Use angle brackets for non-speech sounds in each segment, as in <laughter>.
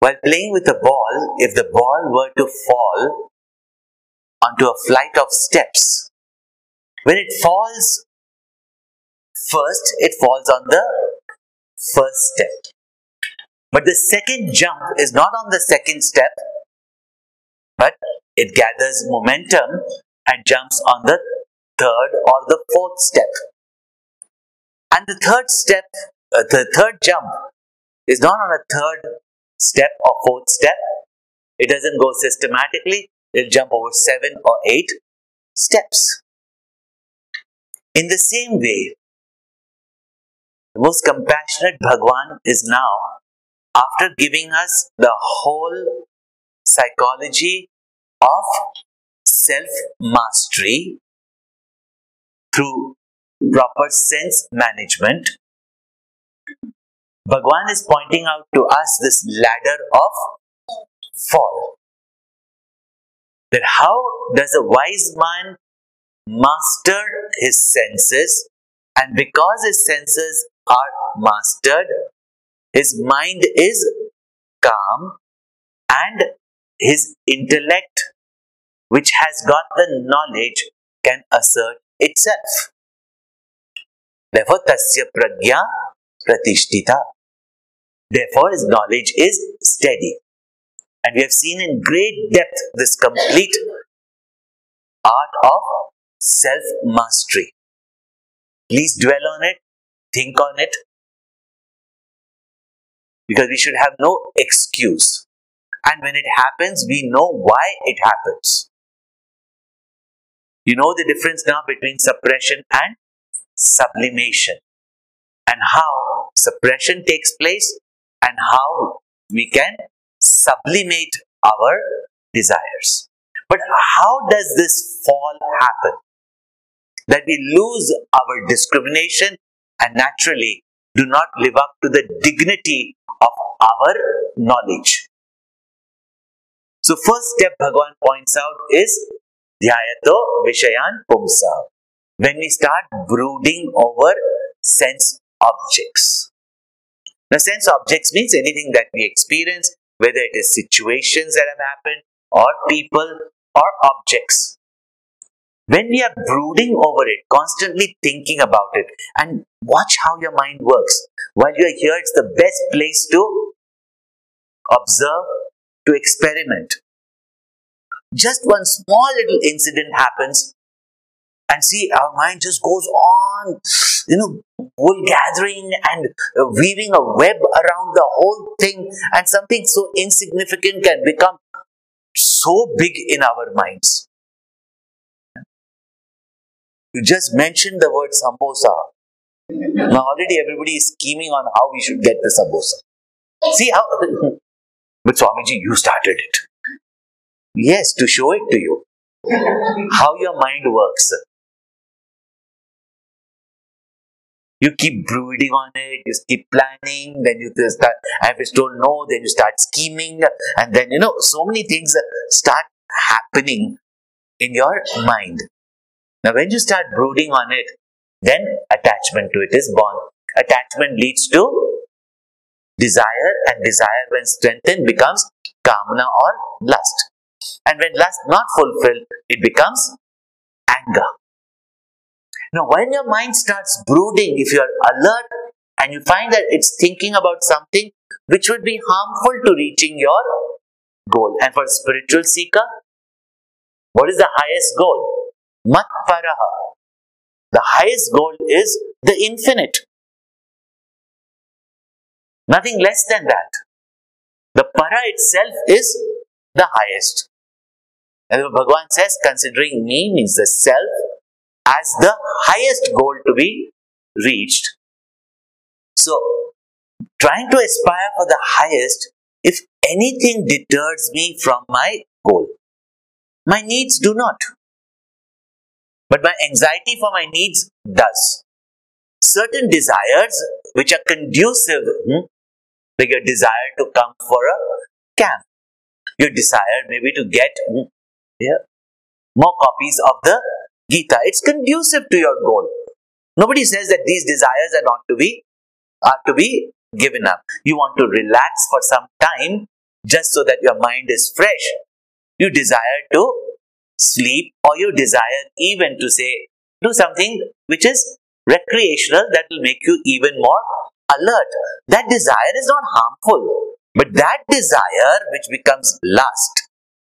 While playing with a ball, if the ball were to fall onto a flight of steps, when it falls first, it falls on the first step. But the second jump is not on the second step, but it gathers momentum and jumps on the third or the fourth step. And the third step, uh, the third jump is not on a third step or fourth step. It doesn't go systematically. It'll jump over seven or eight steps. In the same way, the most compassionate Bhagwan is now, after giving us the whole psychology of self mastery through proper sense management, Bhagwan is pointing out to us this ladder of fall. That how does a wise man master his senses, and because his senses are mastered, his mind is calm and his intellect, which has got the knowledge, can assert itself. Therefore, tasya pragya pratishtita. Therefore, his knowledge is steady. And we have seen in great depth this complete art of self mastery. Please dwell on it, think on it, because we should have no excuse. And when it happens, we know why it happens. You know the difference now between suppression and sublimation, and how suppression takes place, and how we can sublimate our desires. But how does this fall happen? That we lose our discrimination and naturally do not live up to the dignity of our knowledge. So, first step Bhagavan points out is Dhyayato Vishayan Pumsa. When we start brooding over sense objects. Now, sense objects means anything that we experience, whether it is situations that have happened, or people, or objects. When we are brooding over it, constantly thinking about it, and watch how your mind works. While you are here, it's the best place to observe, to experiment. Just one small little incident happens, and see, our mind just goes on, you know, wool gathering and weaving a web around the whole thing, and something so insignificant can become so big in our minds. You just mentioned the word sambosa. Now already everybody is scheming on how we should get the sambosa. See how, <laughs> but Swamiji, you started it. Yes, to show it to you. How your mind works. You keep brooding on it, you keep planning, then you start, and if don't know, then you start scheming, and then you know, so many things start happening in your mind. Now, when you start brooding on it, then attachment to it is born. Attachment leads to desire, and desire, when strengthened, becomes kamana or lust. And when lust not fulfilled, it becomes anger. Now, when your mind starts brooding, if you are alert and you find that it's thinking about something which would be harmful to reaching your goal, and for spiritual seeker, what is the highest goal? Mat. The highest goal is the infinite. Nothing less than that. The para itself is the highest. And Bhagavan says, considering me means the self as the highest goal to be reached. So, trying to aspire for the highest, if anything deters me from my goal, my needs do not. But my anxiety for my needs does. Certain desires which are conducive, hmm, like your desire to come for a camp, your desire maybe to get hmm, yeah, more copies of the Gita. It's conducive to your goal. Nobody says that these desires are not to be are to be given up. You want to relax for some time just so that your mind is fresh. You desire to sleep or you desire even to say, do something which is recreational that will make you even more alert. That desire is not harmful, but that desire which becomes lust,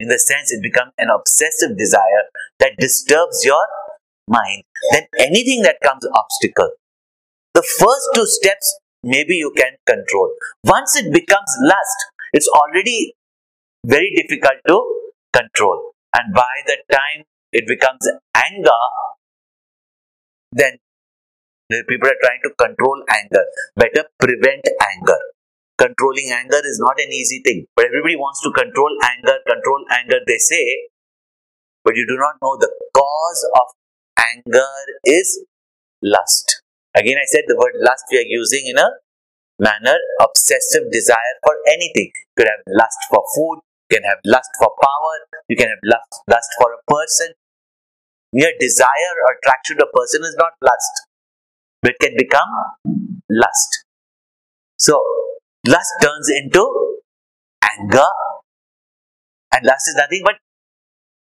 in the sense it becomes an obsessive desire that disturbs your mind, then anything that comes obstacle, the first two steps maybe you can control. Once it becomes lust, it's already very difficult to control. And by the time it becomes anger, then people are trying to control anger. Better prevent anger. Controlling anger is not an easy thing, but everybody wants to control anger, control anger, they say, but you do not know the cause of anger is lust. Again, I said the word lust we are using in a manner obsessive desire for anything. You could have lust for food, you can have lust for power, you can have lust, lust for a person. Mere desire or attraction to a person is not lust, but it can become lust. So, lust turns into anger, and lust is nothing but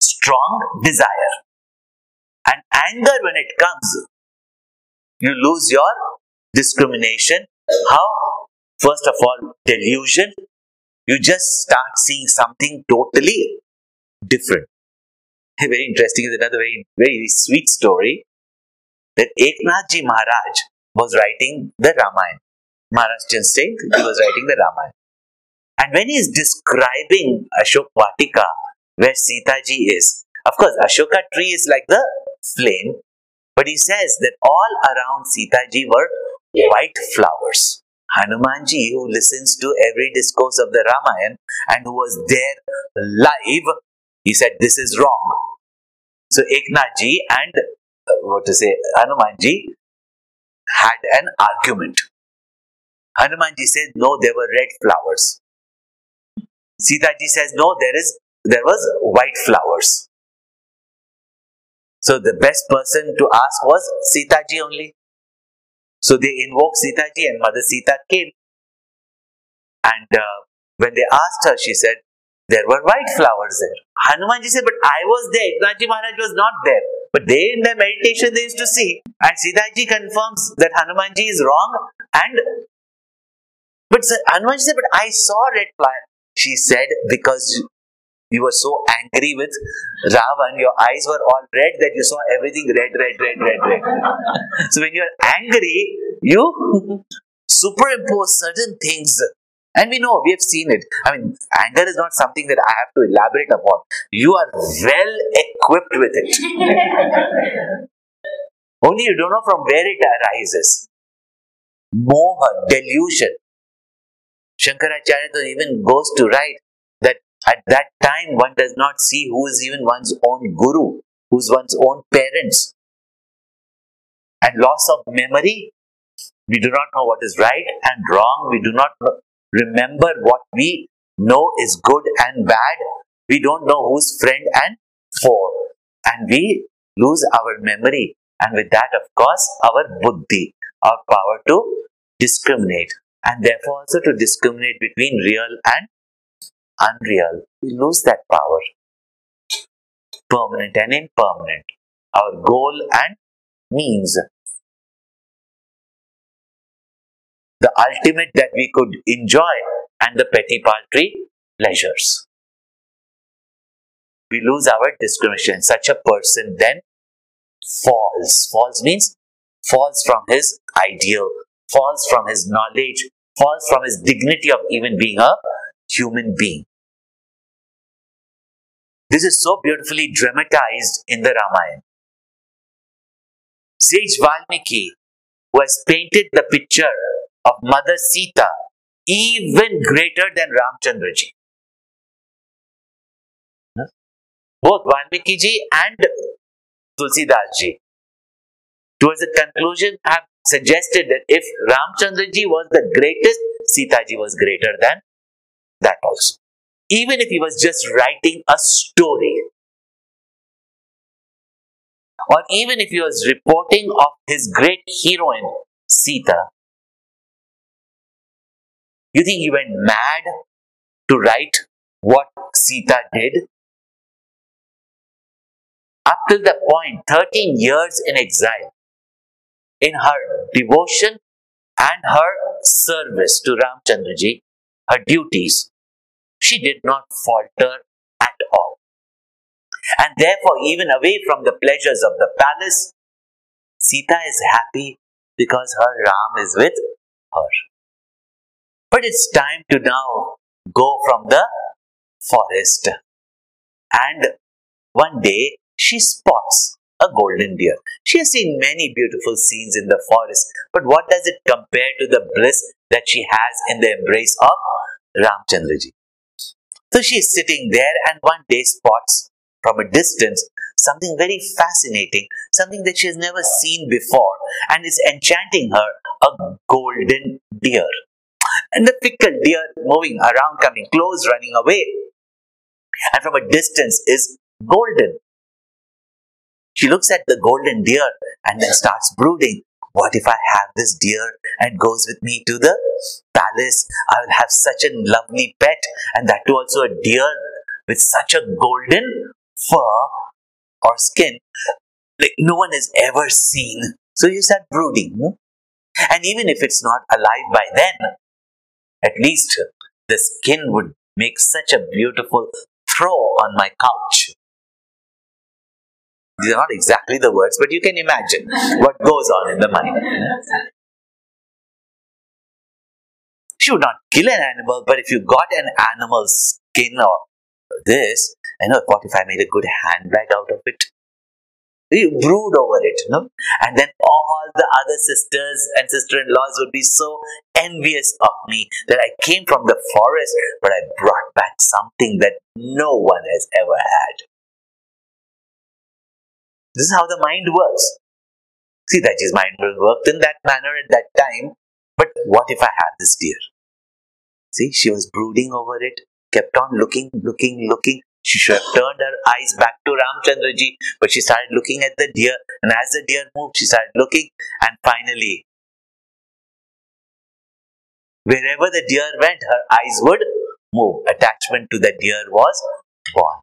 strong desire. And anger, when it comes, you lose your discrimination. How? First of all, delusion. You just start seeing something totally different. Very interesting is another very, very sweet story that Eknathji Maharaj was writing the Ramayana. Maharaj Singh, he was writing the Ramayana. And when he is describing Ashok Vatika, where Sita ji is, of course, Ashoka tree is like the flame, but he says that all around Sita ji were white flowers. Hanumanji, who listens to every discourse of the Ramayana and who was there live, he said, This is wrong. So Eknathji and uh, what to say, Hanumanji had an argument. Hanumanji said, No, there were red flowers. Sita ji says, No, there is there was white flowers. So the best person to ask was Sita ji only. So they invoked Sita ji and Mother Sita came. And uh, when they asked her, she said, there were white flowers there. Hanumanji said, but I was there. Eknathji Maharaj was not there. But they in their meditation they used to see. And Sitaji confirms that Hanumanji is wrong. And but Hanumanji said, but I saw red flower. She said, because you were so angry with Ravan, your eyes were all red that you saw everything red, red, red, red, red. <laughs> so when you're angry, you superimpose certain things. And we know, we have seen it. I mean, anger is not something that I have to elaborate upon. You are well equipped with it. <laughs> Only you don't know from where it arises. Moha, delusion. Shankaracharya even goes to write that at that time, one does not see who is even one's own guru, who's one's own parents. And loss of memory, we do not know what is right and wrong. We do not remember what we know is good and bad. We don't know who's friend and foe. And we lose our memory. And with that, of course, our buddhi, our power to discriminate. And therefore also to discriminate between real and unreal, we lose that power. Permanent and impermanent, our goal and means. The ultimate that we could enjoy and the petty paltry pleasures. We lose our discrimination. Such a person then falls. Falls means falls from his ideal, falls from his knowledge, falls from his dignity of even being a human being. This is so beautifully dramatized in the Ramayana. Sage Valmiki, who has painted the picture of Mother Sita even greater than Ramchandraji. Both Valmiki ji and Tulsidas ji, towards the conclusion, have suggested that if Ramchandraji was the greatest, Sita ji was greater than that also. Even if he was just writing a story, or even if he was reporting of his great heroine, Sita, you think he went mad to write what Sita did? Up till the point, 13 years in exile, in her devotion and her service to Ramchandraji, her duties, she did not falter at all. And therefore, even away from the pleasures of the palace, Sita is happy because her Ram is with her. But it's time to now go from the forest. And one day she spots a golden deer. She has seen many beautiful scenes in the forest, but what does it compare to the bliss that she has in the embrace of Ramchandraji? So she is sitting there and one day spots from a distance something very fascinating, something that she has never seen before, and is enchanting her a golden deer. And the fickle deer moving around, coming close, running away, and from a distance is golden. She looks at the golden deer and then starts brooding. What if I have this deer and goes with me to the palace? I will have such a lovely pet, and that too also a deer with such a golden fur or skin like no one has ever seen. So you start brooding. No? And even if it's not alive by then, at least the skin would make such a beautiful throw on my couch. These are not exactly the words, but you can imagine what goes on in the mind. She would not kill an animal, but if you got an animal's skin or this, I know what if I made a good handbag out of it? You brood over it? And then all the other sisters and sister-in-laws would be so envious of me that I came from the forest, but I brought back something that no one has ever had. This is how the mind works. See, that his mind worked in that manner at that time. But what if I had this deer? See, she was brooding over it, kept on looking, looking, looking. She should have turned her eyes back to Ramchandraji, but she started looking at the deer. And as the deer moved, she started looking. And finally, wherever the deer went, her eyes would move. Attachment to the deer was born.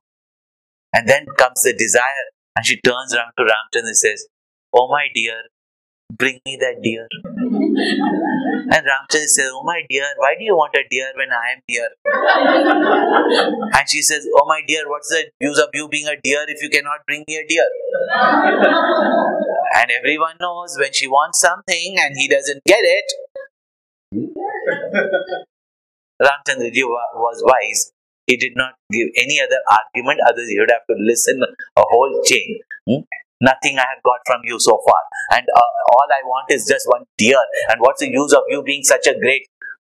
And then comes the desire. And she turns around to Ramchandra and says, Oh my dear, bring me that deer. and Ramchandra says, Oh my dear, why do you want a deer when I am deer? and she says, Oh my dear, what's the use of you being a deer if you cannot bring me a deer? and everyone knows when she wants something and he doesn't get it. Ramchandraji was wise. He did not give any other argument, others he would have to listen a whole chain. Hmm? Nothing I have got from you so far. And uh, all I want is just one deer. And what's the use of you being such a great,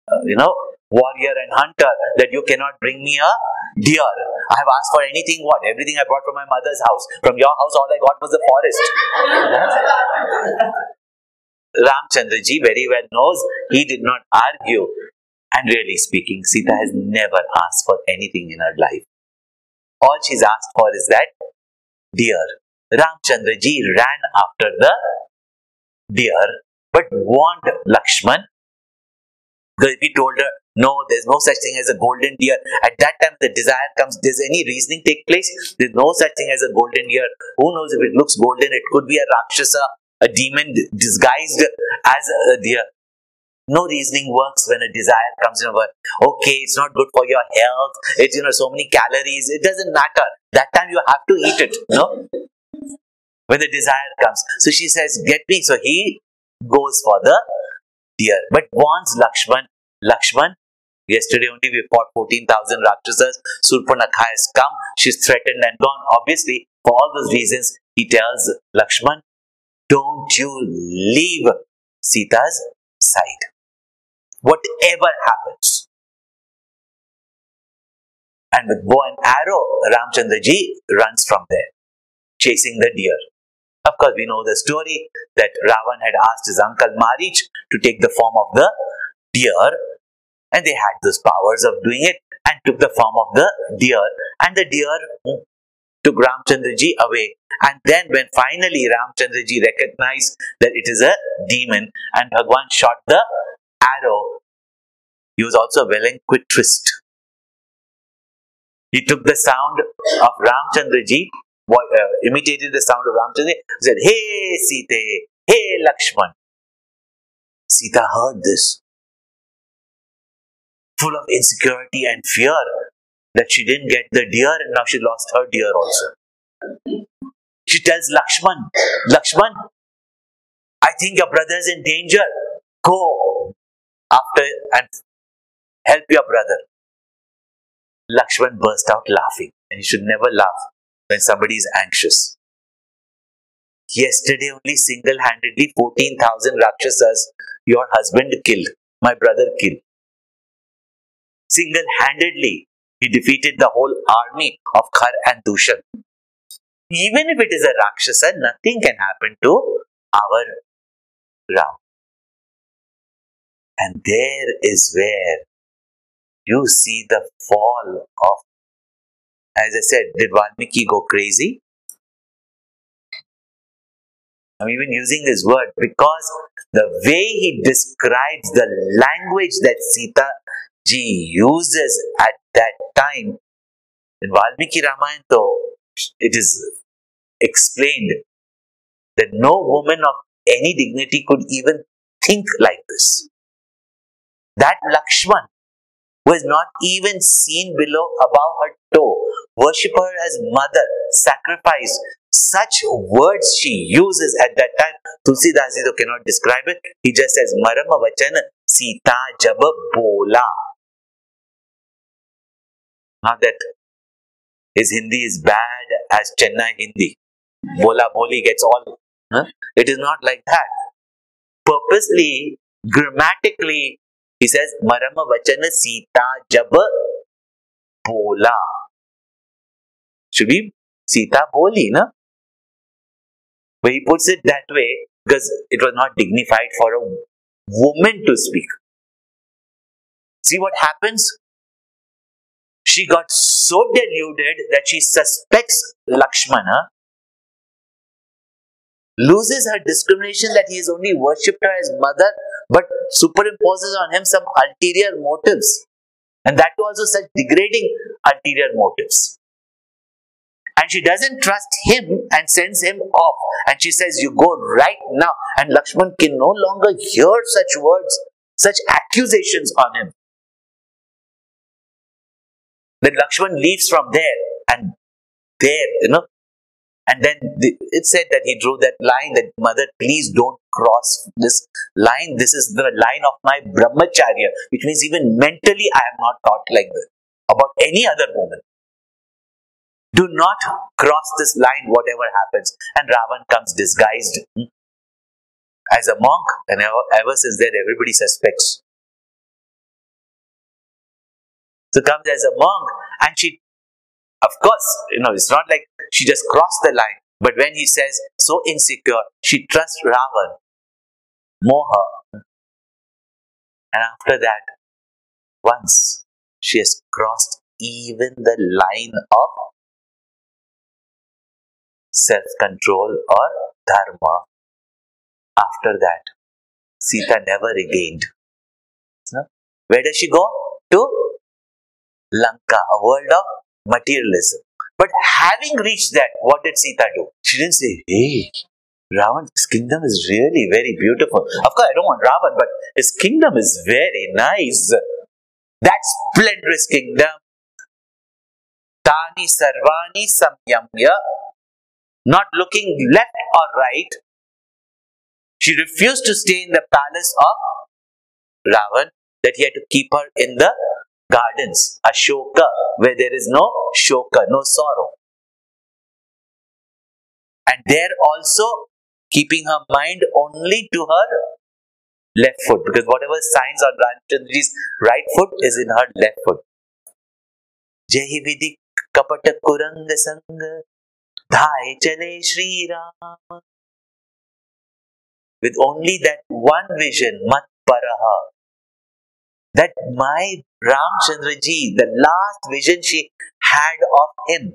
uh, you know, warrior and hunter that you cannot bring me a deer? I have asked for anything, what? Everything I brought from my mother's house. From your house, all I got was the forest. <laughs> Ramchandraji very well knows he did not argue. And really speaking, Sita has never asked for anything in her life. All she's asked for is that deer. Ramchandraji ran after the deer but warned Lakshman. Because he told her, no, there's no such thing as a golden deer. At that time, the desire comes. Does any reasoning take place? There's no such thing as a golden deer. Who knows if it looks golden? It could be a Rakshasa, a demon disguised as a deer. No reasoning works when a desire comes in over. Okay, it's not good for your health. It's, you know, so many calories. It doesn't matter. That time you have to eat it, no? When the desire comes. So she says, get me. So he goes for the deer, but warns Lakshman. Lakshman, yesterday only we fought 14,000 Rakshasas. Surpanakha has come. She's threatened and gone. Obviously, for all those reasons, he tells Lakshman, don't you leave Sita's side. Whatever happens. And with bow and arrow, Ramchandraji runs from there, chasing the deer. Of course, we know the story that Ravan had asked his uncle Marich to take the form of the deer, and they had those powers of doing it and took the form of the deer, and the deer took Ramchandraji away. And then, when finally Ramchandraji recognized that it is a demon, and Bhagwan shot the arrow, he was also a quick He took the sound of Ramchandraji, uh, imitated the sound of Ramchandra, said, Hey Sita, hey Lakshman. Sita heard this, full of insecurity and fear that she didn't get the deer and now she lost her deer also. She tells Lakshman, Lakshman, I think your brother is in danger. Go after and help your brother. Lakshman burst out laughing, and he should never laugh when somebody is anxious. Yesterday, only single handedly 14,000 Rakshasas your husband killed, my brother killed. Single handedly, he defeated the whole army of Khar and Dushan. Even if it is a Rakshasa, nothing can happen to our Ram. And there is where you see the fall of, as I said, did Valmiki go crazy? I'm even using this word because the way he describes the language that Sita ji uses at that time in Valmiki Ramayana, it is explained that no woman of any dignity could even think like this. That Lakshman was not even seen below above her toe, worship her as mother, sacrifice. Such words she uses at that time. Tulsidas cannot describe it. He just says, Marama Vachan Sita Jaba Bola. Not that his Hindi is bad as Chennai Hindi. Bola Boli gets all. Huh? It is not like that. Purposely, grammatically, says, मरम वचन सीता जब बोला सीता बोली ना we puts it that way because it was not dignified for a women to speak see what happens She got so deluded that she suspects Lakshmana loses her discrimination that he has only worshipped her as mother but superimposes on him some ulterior motives. And that also such degrading ulterior motives. And she doesn't trust him and sends him off. And she says, You go right now. And Lakshman can no longer hear such words, such accusations on him. Then Lakshman leaves from there and there, you know, and then the, it said that he drew that line that, mother, please don't cross this line. This is the line of my brahmacharya, which means even mentally I am not taught like this about any other woman. Do not cross this line, whatever happens. And Ravan comes disguised hmm, as a monk, and ever, ever since then, everybody suspects. So comes as a monk, and she of course, you know, it's not like she just crossed the line. But when he says, so insecure, she trusts Ravan, Moha. And after that, once she has crossed even the line of self control or dharma, after that, Sita never regained. Where does she go? To Lanka, a world of materialism. But having reached that, what did Sita do? She didn't say, hey, Ravan's kingdom is really very beautiful. Of course, I don't want Ravan, but his kingdom is very nice. That splendorous kingdom. Tani Sarvani Samyamya. Not looking left or right. She refused to stay in the palace of Ravan, that he had to keep her in the gardens, Ashoka, where there is no shoka, no sorrow. And there also keeping her mind only to her left foot because whatever signs on Ramchandraji's right foot is in her left foot. Jahi Kapata Kuranga Sangha Dhai Chale Shri Ram. With only that one vision, Mat Paraha, that my Ramchandraji, the last vision she had of him,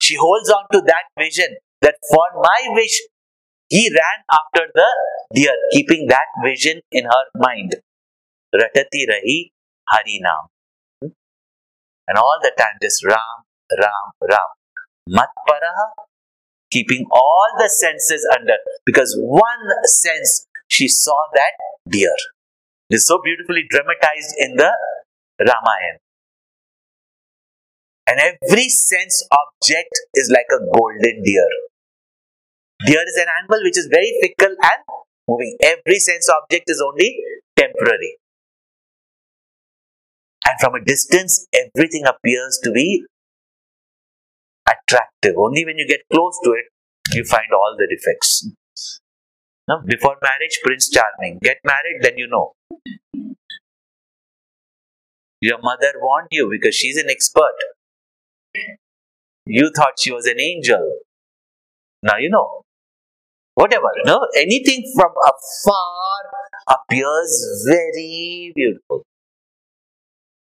she holds on to that vision that for my wish, he ran after the deer, keeping that vision in her mind. Ratati Rahi Harinam. And all the time just Ram, Ram, Ram. Matparaha, keeping all the senses under, because one sense she saw that deer. It is so beautifully dramatized in the Ramayana. And every sense object is like a golden deer. Deer is an animal which is very fickle and moving. Every sense object is only temporary. And from a distance, everything appears to be attractive. Only when you get close to it, you find all the defects. Now, before marriage, Prince Charming. Get married, then you know. Your mother warned you because she's an expert. You thought she was an angel. Now you know. Whatever, no? Anything from afar appears very beautiful.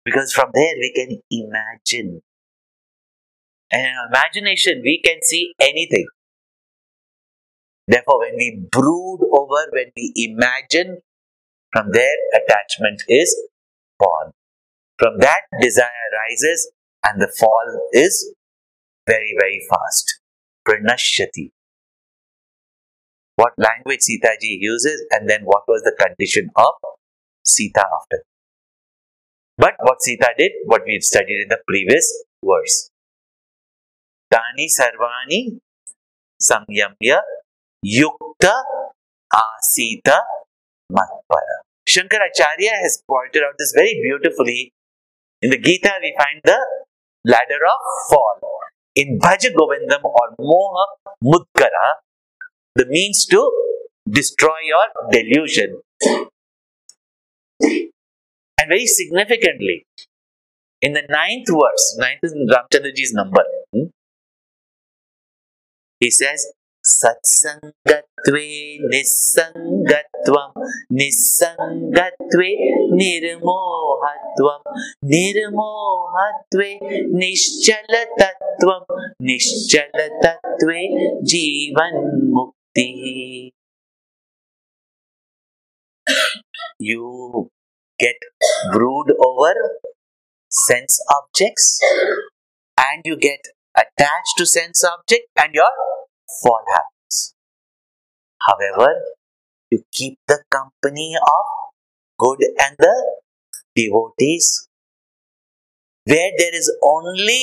Because from there we can imagine. And in imagination we can see anything. Therefore, when we brood over, when we imagine, from there attachment is born. From that desire rises and the fall is very, very fast. Pranashyati. What language Sita ji uses and then what was the condition of Sita after. But what Sita did, what we've studied in the previous verse. Tani sarvani samyamya yukta asita matpara. Shankaracharya has pointed out this very beautifully. In the Gita, we find the ladder of fall. In Bhaja Govindam or Moha Mudgara, the means to destroy your delusion. And very significantly, in the ninth verse, ninth is Ramchandraji's number, hmm? he says, सत्सङ्गत्वे निस्सङ्गत्वं निस्सङ्गत्वे निर्मोहत्वं निर्मोहत्वे निश्चलतत्त्वं निश्चलतत्त्वे जीवन्मुक्तिः You get brood over sense objects and you get attached to sense object and your fall happens. However, you keep the company of good and the devotees where there is only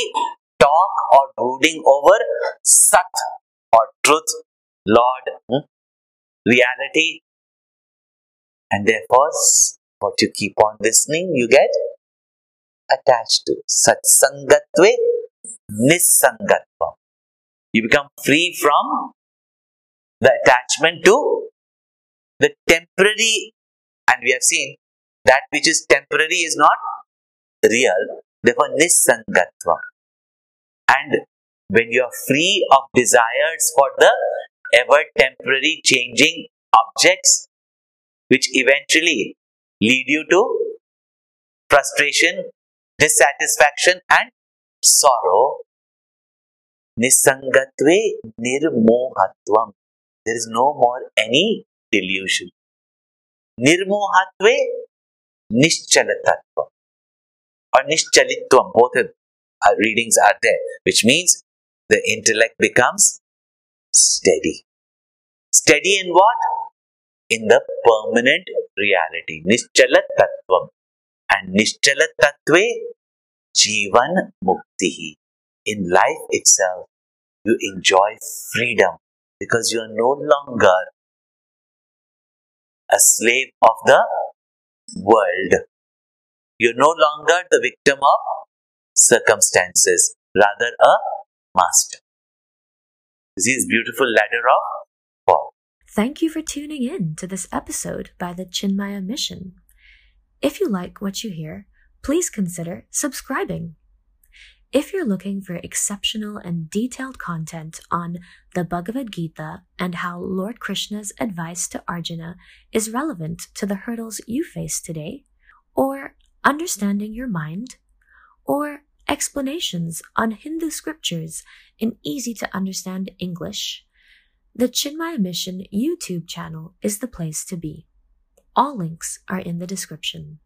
talk or brooding over Sat or truth, Lord, hmm, reality, and therefore what you keep on listening, you get attached to. Satsangatve Nisangatvam. You become free from the attachment to the temporary, and we have seen that which is temporary is not real, therefore Nisangatvam. And when you are free of desires for the ever temporary changing objects, which eventually lead you to frustration, dissatisfaction, and sorrow, Nisangatve nirmohatvam. There is no more any delusion. Nirmohatve nishchalatatvam or nishchalitvam. Both are, readings are there, which means the intellect becomes steady. Steady in what? In the permanent reality. Nishchalatatvam. And nishchalatatve jivan muktihi in life itself, you enjoy freedom because you are no longer a slave of the world. You're no longer the victim of circumstances, rather a master. This is beautiful ladder of fall. Thank you for tuning in to this episode by the Chinmaya Mission. If you like what you hear, please consider subscribing. If you're looking for exceptional and detailed content on the Bhagavad Gita and how Lord Krishna's advice to Arjuna is relevant to the hurdles you face today, or understanding your mind, or explanations on Hindu scriptures in easy to understand English, the Chinmaya Mission YouTube channel is the place to be. All links are in the description.